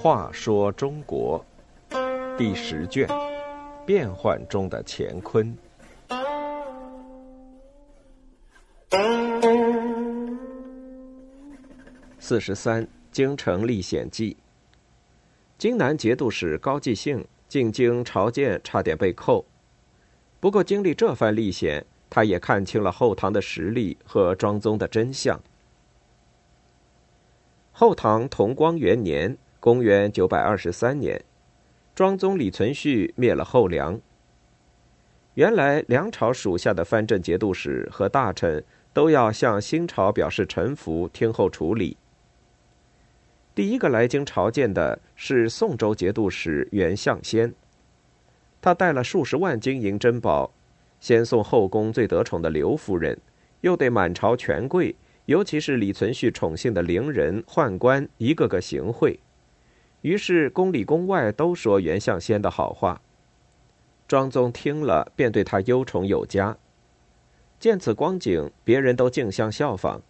话说中国第十卷：变幻中的乾坤。四十三，京城历险记。荆南节度使高继兴进京朝见，差点被扣。不过经历这番历险，他也看清了后唐的实力和庄宗的真相。后唐同光元年。公元九百二十三年，庄宗李存勖灭了后梁。原来梁朝属下的藩镇节度使和大臣都要向新朝表示臣服，听候处理。第一个来京朝见的是宋州节度使袁象先，他带了数十万金银珍宝，先送后宫最得宠的刘夫人，又对满朝权贵，尤其是李存勖宠幸的伶人宦官，一个个行贿。于是宫里宫外都说袁相先的好话。庄宗听了，便对他忧宠有加。见此光景，别人都竞相效仿。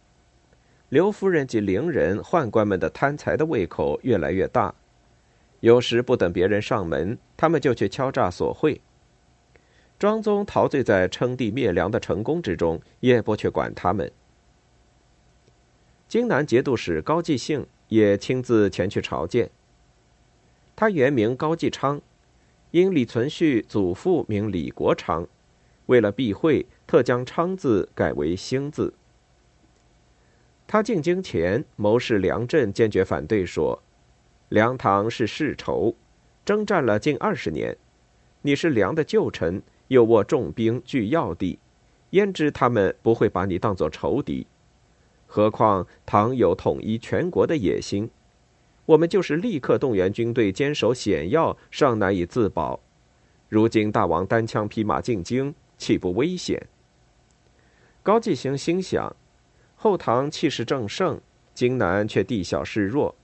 刘夫人及伶人、宦官们的贪财的胃口越来越大，有时不等别人上门，他们就去敲诈索贿。庄宗陶醉在称帝灭梁的成功之中，也不去管他们。荆南节度使高继兴也亲自前去朝见。他原名高继昌，因李存勖祖父名李国昌，为了避讳，特将“昌”字改为“兴”字。他进京前，谋士梁振坚决反对说：“梁唐是世仇，征战了近二十年，你是梁的旧臣，又握重兵据要地，焉知他们不会把你当作仇敌？何况唐有统一全国的野心。”我们就是立刻动员军队坚守险要，尚难以自保。如今大王单枪匹马进京，岂不危险？高继兴心想：后唐气势正盛，荆南却地小势弱，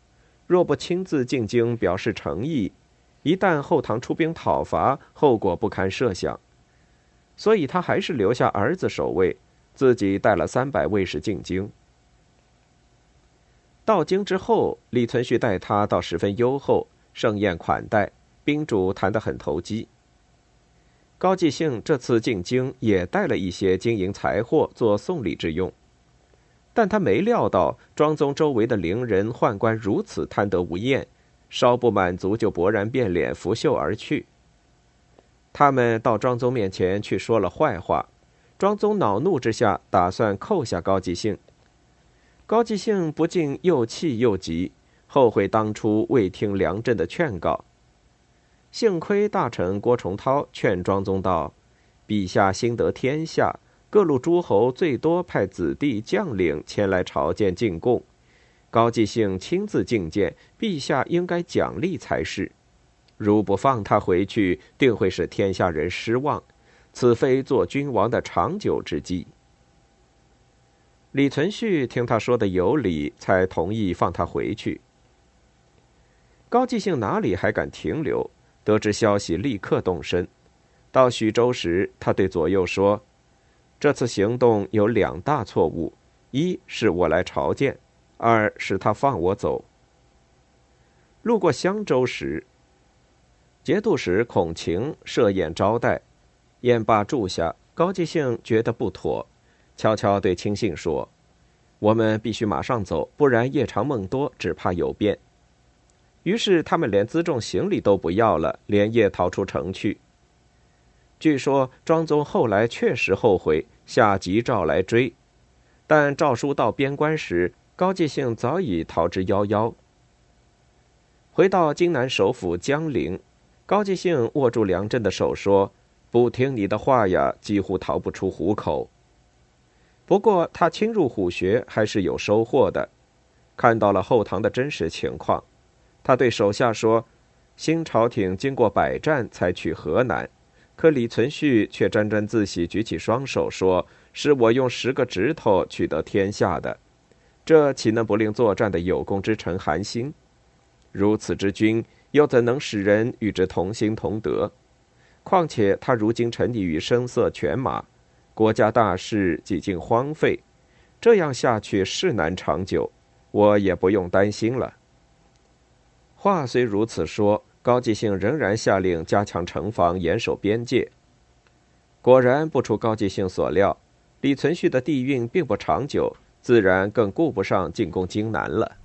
若不亲自进京表示诚意，一旦后唐出兵讨伐，后果不堪设想。所以他还是留下儿子守卫，自己带了三百卫士进京。到京之后，李存勖待他倒十分优厚，盛宴款待，宾主谈得很投机。高继兴这次进京也带了一些金银财货做送礼之用，但他没料到庄宗周围的伶人宦官如此贪得无厌，稍不满足就勃然变脸，拂袖而去。他们到庄宗面前去说了坏话，庄宗恼怒之下，打算扣下高继兴。高继兴不禁又气又急，后悔当初未听梁振的劝告。幸亏大臣郭崇韬劝庄宗道：“陛下心得天下，各路诸侯最多派子弟将领前来朝见进贡。高继兴亲自觐见，陛下应该奖励才是。如不放他回去，定会使天下人失望。此非做君王的长久之计。”李存勖听他说的有理，才同意放他回去。高继兴哪里还敢停留？得知消息，立刻动身。到徐州时，他对左右说：“这次行动有两大错误：一是我来朝见，二是他放我走。”路过襄州时，节度使孔晴设宴招待，宴罢住下，高继兴觉得不妥。悄悄对亲信说：“我们必须马上走，不然夜长梦多，只怕有变。”于是他们连辎重行李都不要了，连夜逃出城去。据说庄宗后来确实后悔，下急诏来追，但诏书到边关时，高继兴早已逃之夭夭。回到荆南首府江陵，高继兴握住梁振的手说：“不听你的话呀，几乎逃不出虎口。”不过，他侵入虎穴还是有收获的，看到了后唐的真实情况。他对手下说：“新朝廷经过百战才取河南，可李存勖却沾沾自喜，举起双手说：‘是我用十个指头取得天下的，这岂能不令作战的有功之臣寒心？如此之君，又怎能使人与之同心同德？况且他如今沉溺于声色犬马。’”国家大事几近荒废，这样下去是难长久，我也不用担心了。话虽如此说，高继兴仍然下令加强城防，严守边界。果然不出高继兴所料，李存勖的地运并不长久，自然更顾不上进攻荆南了。